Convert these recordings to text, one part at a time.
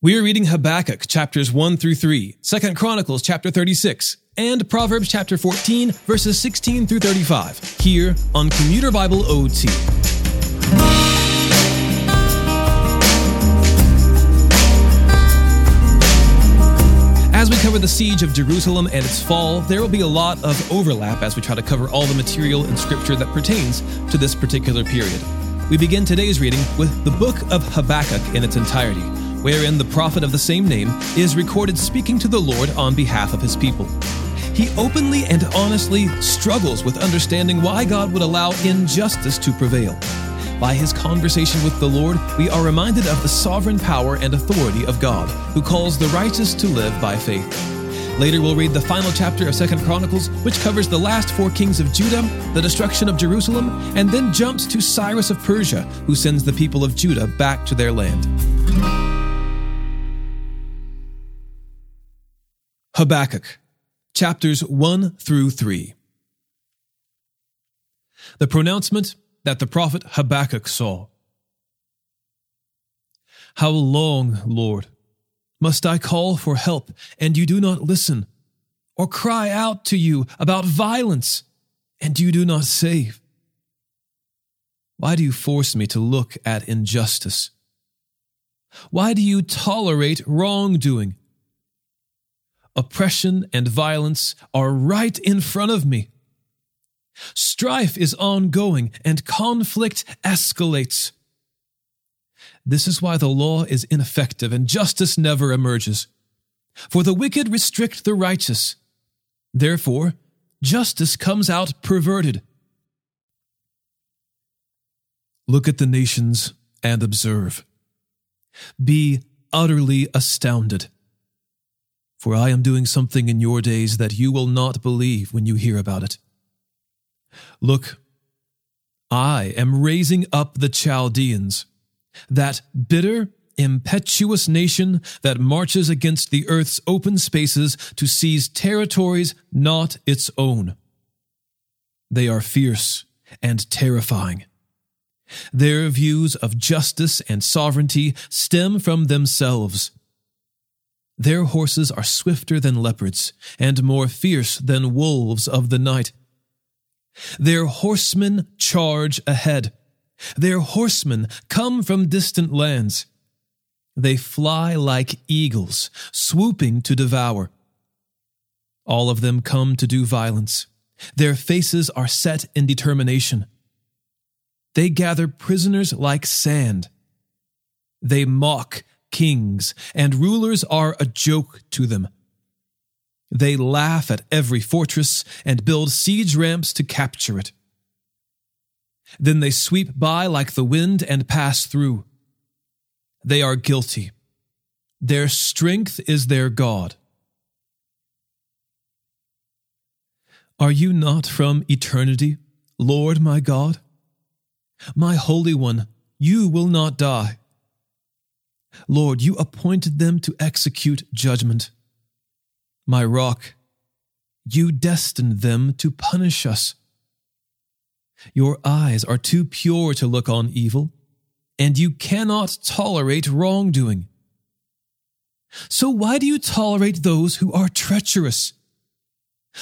We are reading Habakkuk chapters 1 through 3, 2 Chronicles chapter 36, and Proverbs chapter 14, verses 16 through 35, here on Commuter Bible OT. As we cover the siege of Jerusalem and its fall, there will be a lot of overlap as we try to cover all the material in Scripture that pertains to this particular period. We begin today's reading with the book of Habakkuk in its entirety wherein the prophet of the same name is recorded speaking to the Lord on behalf of his people. He openly and honestly struggles with understanding why God would allow injustice to prevail. By his conversation with the Lord, we are reminded of the sovereign power and authority of God, who calls the righteous to live by faith. Later, we'll read the final chapter of Second Chronicles, which covers the last four kings of Judah, the destruction of Jerusalem, and then jumps to Cyrus of Persia, who sends the people of Judah back to their land. Habakkuk, chapters 1 through 3. The pronouncement that the prophet Habakkuk saw. How long, Lord, must I call for help and you do not listen, or cry out to you about violence and you do not save? Why do you force me to look at injustice? Why do you tolerate wrongdoing? Oppression, and violence are right in front of me. Strife is ongoing and conflict escalates. This is why the law is ineffective and justice never emerges. For the wicked restrict the righteous. Therefore, justice comes out perverted. Look at the nations and observe. Be utterly astounded for I am doing something in your days that you will not believe when you hear about it. Look, I am raising up the Chaldeans, that bitter, impetuous nation that marches against the earth's open spaces to seize territories not its own. They are fierce and terrifying. Their views of justice and sovereignty stem from themselves their horses are swifter than leopards, and more fierce than wolves of the night. Their horsemen charge ahead. Their horsemen come from distant lands. They fly like eagles, swooping to devour. All of them come to do violence. Their faces are set in determination. They gather prisoners like sand. They mock kings, and rulers are a joke to them. They laugh at every fortress and build siege ramps to capture it. Then they sweep by like the wind and pass through. They are guilty. Their strength is their God. Are you not from eternity, Lord my God? My Holy One, you will not die. Lord, you appointed them to execute judgment. My rock, you destined them to punish us. Your eyes are too pure to look on evil, and you cannot tolerate wrongdoing. So why do you tolerate those who are treacherous?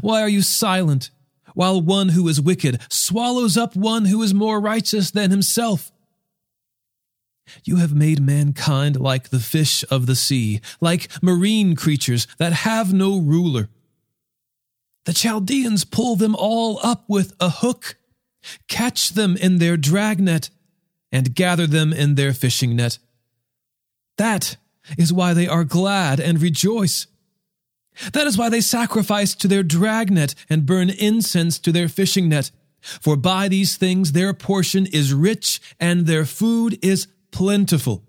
Why are you silent while one who is wicked swallows up one who is more righteous than himself? You have made mankind like the fish of the sea, like marine creatures that have no ruler. The Chaldeans pull them all up with a hook, catch them in their dragnet, and gather them in their fishing net. That is why they are glad and rejoice. That is why they sacrifice to their dragnet and burn incense to their fishing net. For by these things their portion is rich and their food is plentiful.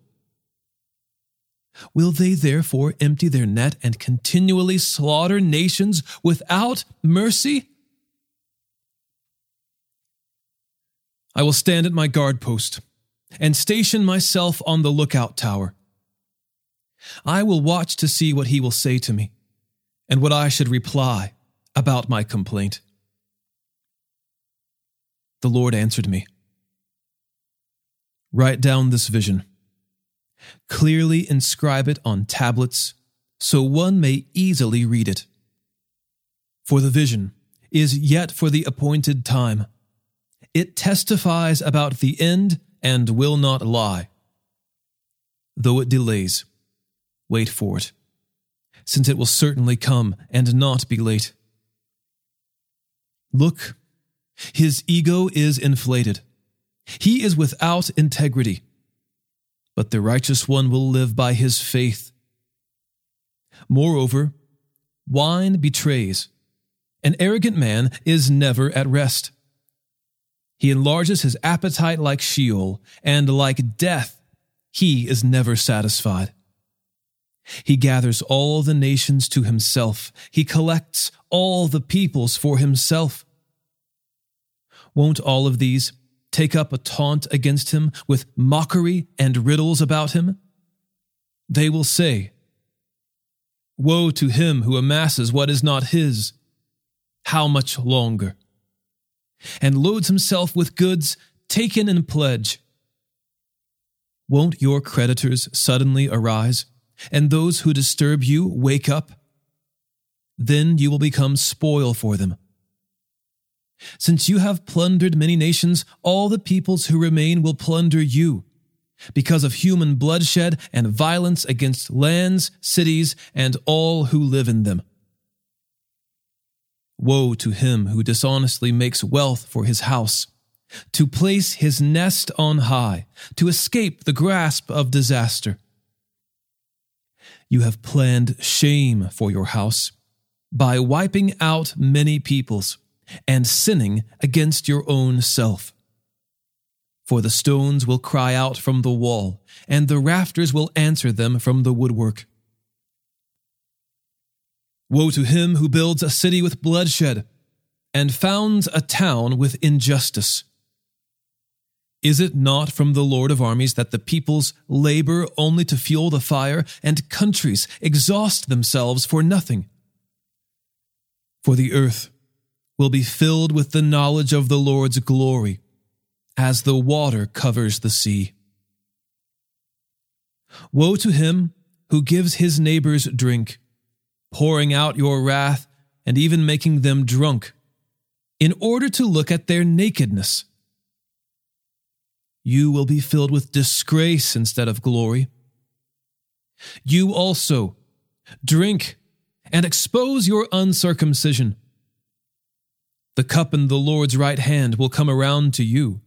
Will they therefore empty their net and continually slaughter nations without mercy? I will stand at my guard post and station myself on the lookout tower. I will watch to see what he will say to me and what I should reply about my complaint. The Lord answered me. Write down this vision Clearly inscribe it on tablets so one may easily read it. For the vision is yet for the appointed time. It testifies about the end and will not lie. Though it delays, wait for it, since it will certainly come and not be late. Look, his ego is inflated. He is without integrity. But the righteous one will live by his faith. Moreover, wine betrays. An arrogant man is never at rest. He enlarges his appetite like Sheol, and like death, he is never satisfied. He gathers all the nations to himself. He collects all the peoples for himself. Won't all of these take up a taunt against him with mockery and riddles about him? They will say, Woe to him who amasses what is not his. How much longer? And loads himself with goods taken in pledge. Won't your creditors suddenly arise, and those who disturb you wake up? Then you will become spoil for them. Since you have plundered many nations, all the peoples who remain will plunder you because of human bloodshed and violence against lands, cities, and all who live in them. Woe to him who dishonestly makes wealth for his house, to place his nest on high, to escape the grasp of disaster. You have planned shame for your house by wiping out many peoples and sinning against your own self. For the stones will cry out from the wall, and the rafters will answer them from the woodwork. Woe to him who builds a city with bloodshed, and founds a town with injustice. Is it not from the Lord of armies that the peoples labor only to fuel the fire, and countries exhaust themselves for nothing? For the earth will be filled with the knowledge of the Lord's glory as the water covers the sea. Woe to him who gives his neighbors drink, pouring out your wrath and even making them drunk, in order to look at their nakedness. You will be filled with disgrace instead of glory. You also drink and expose your uncircumcision. The cup in the Lord's right hand will come around to you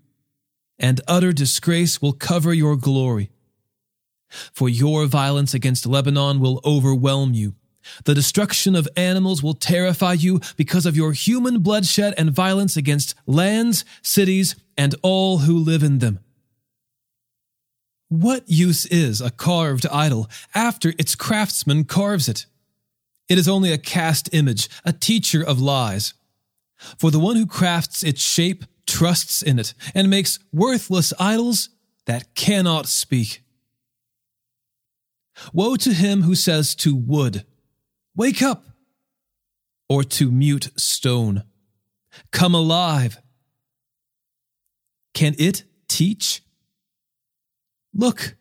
and utter disgrace will cover your glory. For your violence against Lebanon will overwhelm you. The destruction of animals will terrify you because of your human bloodshed and violence against lands, cities, and all who live in them. What use is a carved idol after its craftsman carves it? It is only a cast image, a teacher of lies. For the one who crafts its shape trusts in it, and makes worthless idols that cannot speak. Woe to him who says to wood, Wake up! Or to mute stone, Come alive! Can it teach? Look,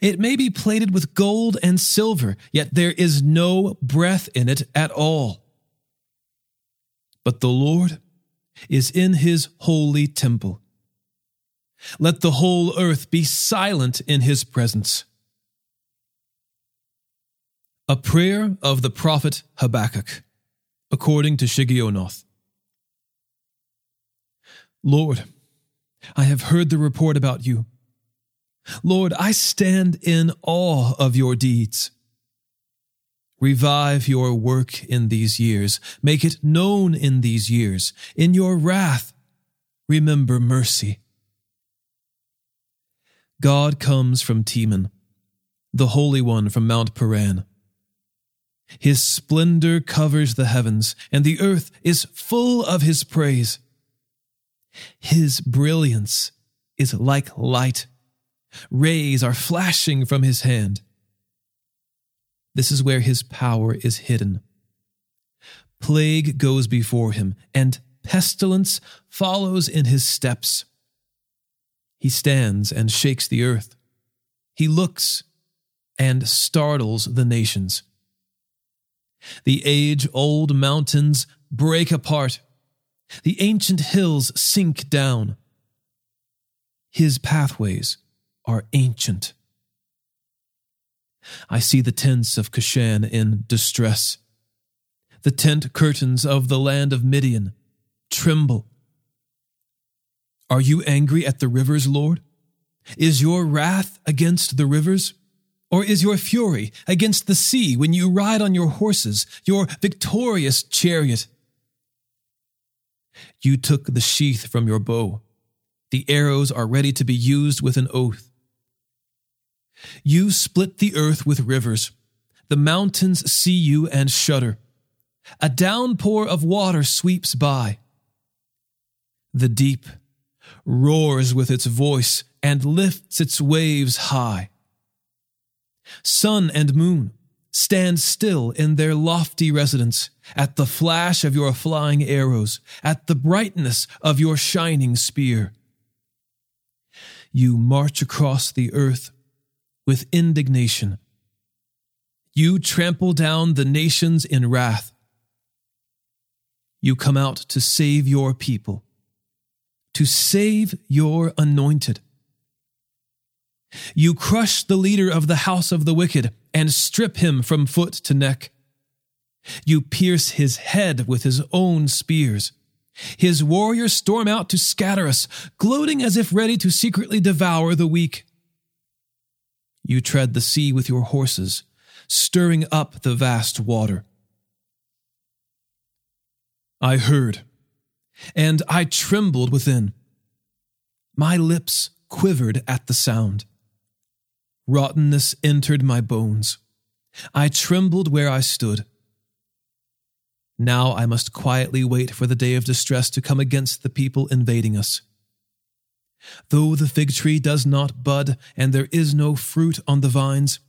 it may be plated with gold and silver, yet there is no breath in it at all. But the Lord is in his holy temple. Let the whole earth be silent in his presence. A prayer of the prophet Habakkuk, according to Shigionoth. Lord, I have heard the report about you. Lord, I stand in awe of your deeds. Revive your work in these years. Make it known in these years. In your wrath, remember mercy. God comes from Teman, the Holy One from Mount Paran. His splendor covers the heavens, and the earth is full of his praise. His brilliance is like light. Rays are flashing from his hand. This is where his power is hidden. Plague goes before him, and pestilence follows in his steps. He stands and shakes the earth. he looks and startles the nations. The age old mountains break apart, the ancient hills sink down. His pathways are ancient. I see the tents of Cushan in distress. The tent curtains of the land of Midian tremble. Are you angry at the rivers, Lord? Is your wrath against the rivers? Or is your fury against the sea when you ride on your horses, your victorious chariot? You took the sheath from your bow. The arrows are ready to be used with an oath. You split the earth with rivers. The mountains see you and shudder. A downpour of water sweeps by. The deep roars with its voice and lifts its waves high. Sun and moon stand still in their lofty residence at the flash of your flying arrows, at the brightness of your shining spear. You march across the earth with indignation. You trample down the nations in wrath. You come out to save your people, to save your anointed. You crush the leader of the house of the wicked and strip him from foot to neck. You pierce his head with his own spears. His warriors storm out to scatter us, gloating as if ready to secretly devour the weak. You tread the sea with your horses, stirring up the vast water. I heard, and I trembled within. My lips quivered at the sound. Rottenness entered my bones. I trembled where I stood. Now I must quietly wait for the day of distress to come against the people invading us. Though the fig tree does not bud and there is no fruit on the vines,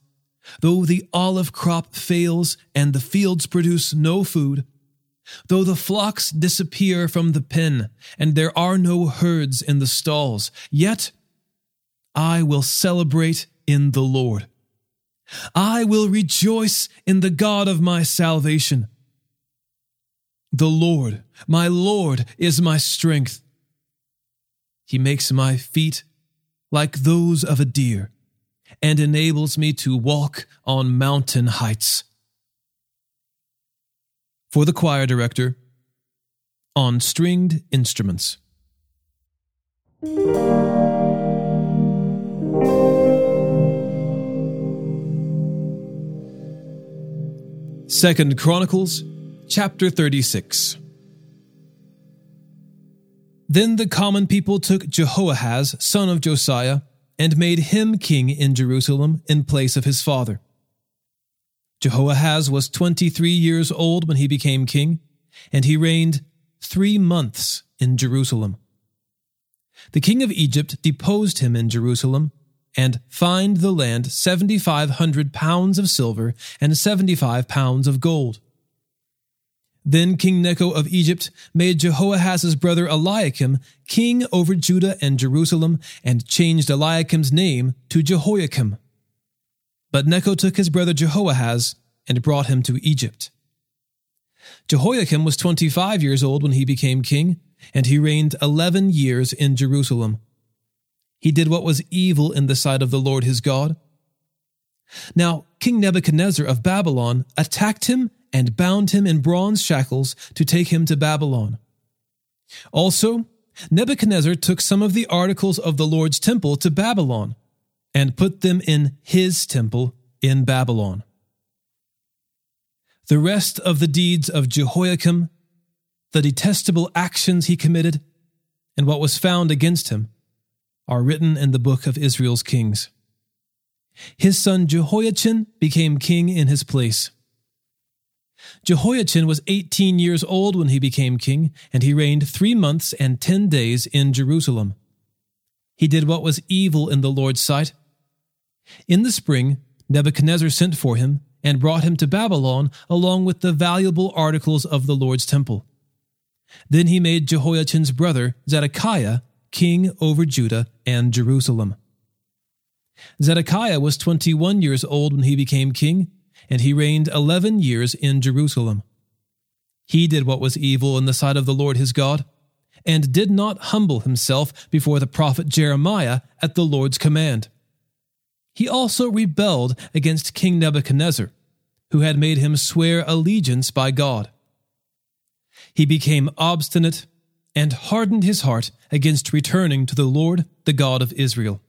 though the olive crop fails and the fields produce no food, though the flocks disappear from the pen and there are no herds in the stalls, yet I will celebrate in the Lord. I will rejoice in the God of my salvation. The Lord, my Lord, is my strength. He makes my feet like those of a deer and enables me to walk on mountain heights. For the choir director, on stringed instruments. Second Chronicles chapter 36 then the common people took Jehoahaz, son of Josiah, and made him king in Jerusalem in place of his father. Jehoahaz was 23 years old when he became king, and he reigned three months in Jerusalem. The king of Egypt deposed him in Jerusalem and fined the land 7,500 pounds of silver and 75 pounds of gold. Then King Necho of Egypt made Jehoahaz's brother Eliakim king over Judah and Jerusalem and changed Eliakim's name to Jehoiakim. But Necho took his brother Jehoahaz and brought him to Egypt. Jehoiakim was 25 years old when he became king, and he reigned 11 years in Jerusalem. He did what was evil in the sight of the Lord his God. Now, King Nebuchadnezzar of Babylon attacked him and bound him in bronze shackles to take him to Babylon. Also, Nebuchadnezzar took some of the articles of the Lord's temple to Babylon and put them in his temple in Babylon. The rest of the deeds of Jehoiakim, the detestable actions he committed, and what was found against him are written in the book of Israel's kings. His son Jehoiachin became king in his place. Jehoiachin was 18 years old when he became king, and he reigned three months and ten days in Jerusalem. He did what was evil in the Lord's sight. In the spring, Nebuchadnezzar sent for him and brought him to Babylon along with the valuable articles of the Lord's temple. Then he made Jehoiachin's brother, Zedekiah, king over Judah and Jerusalem. Zedekiah was 21 years old when he became king, and he reigned 11 years in Jerusalem. He did what was evil in the sight of the Lord his God, and did not humble himself before the prophet Jeremiah at the Lord's command. He also rebelled against King Nebuchadnezzar, who had made him swear allegiance by God. He became obstinate and hardened his heart against returning to the Lord, the God of Israel.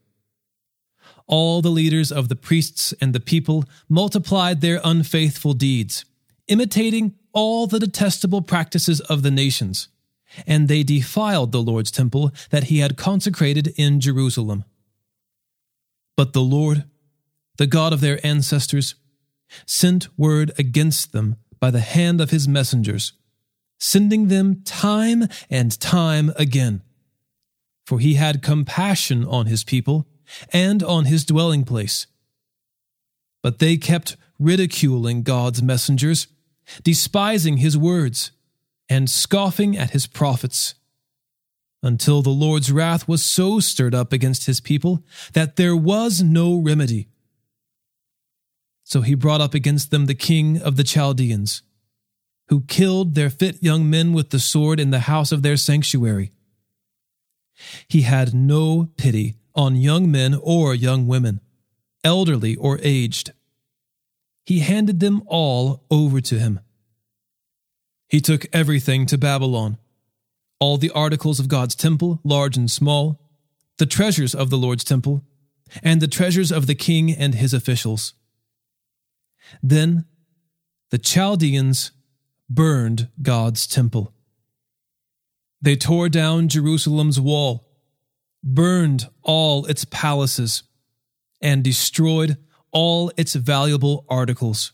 All the leaders of the priests and the people multiplied their unfaithful deeds, imitating all the detestable practices of the nations, and they defiled the Lord's temple that he had consecrated in Jerusalem. But the Lord, the God of their ancestors, sent word against them by the hand of his messengers, sending them time and time again. For he had compassion on his people and on his dwelling place. But they kept ridiculing God's messengers, despising his words, and scoffing at his prophets, until the Lord's wrath was so stirred up against his people that there was no remedy. So he brought up against them the king of the Chaldeans, who killed their fit young men with the sword in the house of their sanctuary. He had no pity on young men or young women, elderly or aged. He handed them all over to him. He took everything to Babylon all the articles of God's temple, large and small, the treasures of the Lord's temple, and the treasures of the king and his officials. Then the Chaldeans burned God's temple. They tore down Jerusalem's wall burned all its palaces, and destroyed all its valuable articles.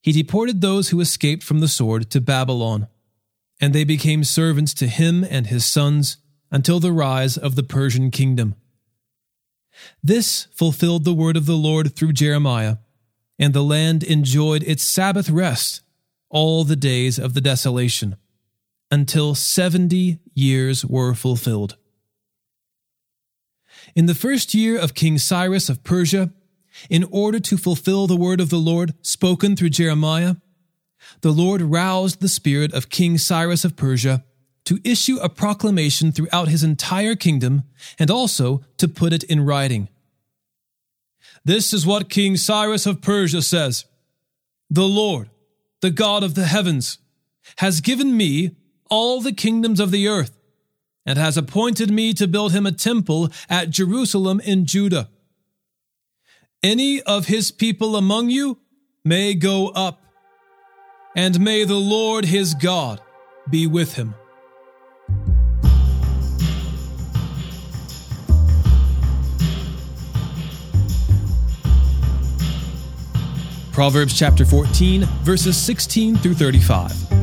He deported those who escaped from the sword to Babylon, and they became servants to him and his sons until the rise of the Persian kingdom. This fulfilled the word of the Lord through Jeremiah, and the land enjoyed its Sabbath rest all the days of the desolation until 70 years were fulfilled. In the first year of King Cyrus of Persia, in order to fulfill the word of the Lord spoken through Jeremiah, the Lord roused the spirit of King Cyrus of Persia to issue a proclamation throughout his entire kingdom and also to put it in writing. This is what King Cyrus of Persia says The Lord, the God of the heavens, has given me all the kingdoms of the earth, and has appointed me to build him a temple at Jerusalem in Judah. Any of his people among you may go up, and may the Lord his God be with him. Proverbs chapter 14, verses 16 through 35.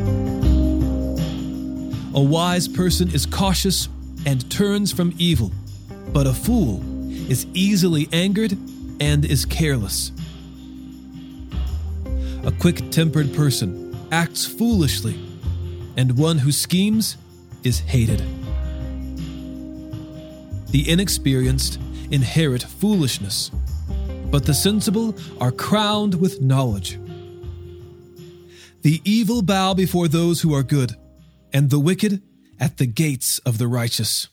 A wise person is cautious and turns from evil, but a fool is easily angered and is careless. A quick tempered person acts foolishly, and one who schemes is hated. The inexperienced inherit foolishness, but the sensible are crowned with knowledge. The evil bow before those who are good and the wicked at the gates of the righteous.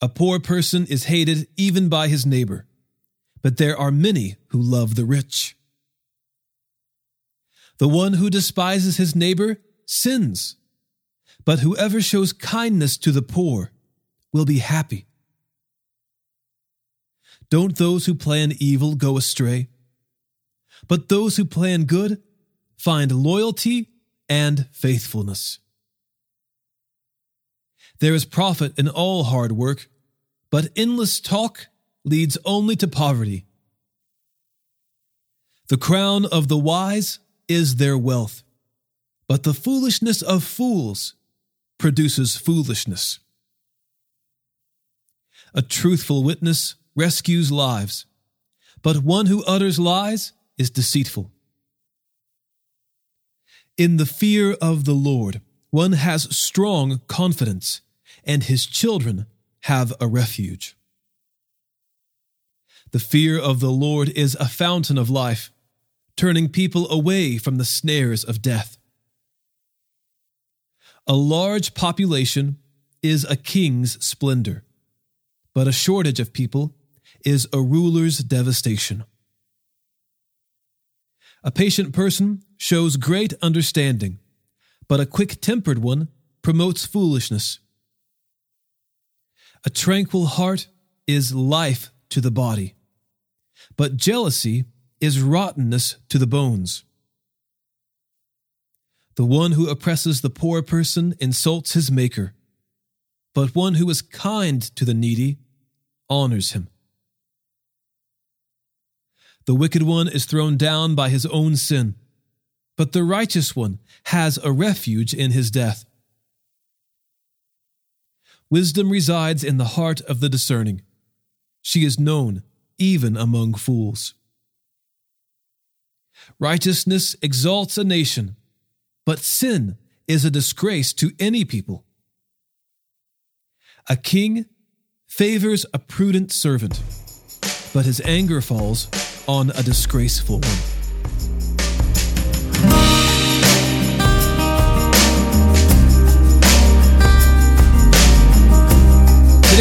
A poor person is hated even by his neighbor, but there are many who love the rich. The one who despises his neighbor sins, but whoever shows kindness to the poor will be happy. Don't those who plan evil go astray? But those who plan good find loyalty and faithfulness. There is profit in all hard work, but endless talk leads only to poverty. The crown of the wise is their wealth, but the foolishness of fools produces foolishness. A truthful witness rescues lives, but one who utters lies is deceitful. In the fear of the Lord, one has strong confidence, and his children have a refuge. The fear of the Lord is a fountain of life, turning people away from the snares of death. A large population is a king's splendor, but a shortage of people is a ruler's devastation. A patient person shows great understanding, but a quick tempered one promotes foolishness. A tranquil heart is life to the body, but jealousy is rottenness to the bones. The one who oppresses the poor person insults his maker, but one who is kind to the needy honors him. The wicked one is thrown down by his own sin, but the righteous one has a refuge in his death. Wisdom resides in the heart of the discerning. She is known even among fools. Righteousness exalts a nation, but sin is a disgrace to any people. A king favors a prudent servant, but his anger falls on a disgraceful one.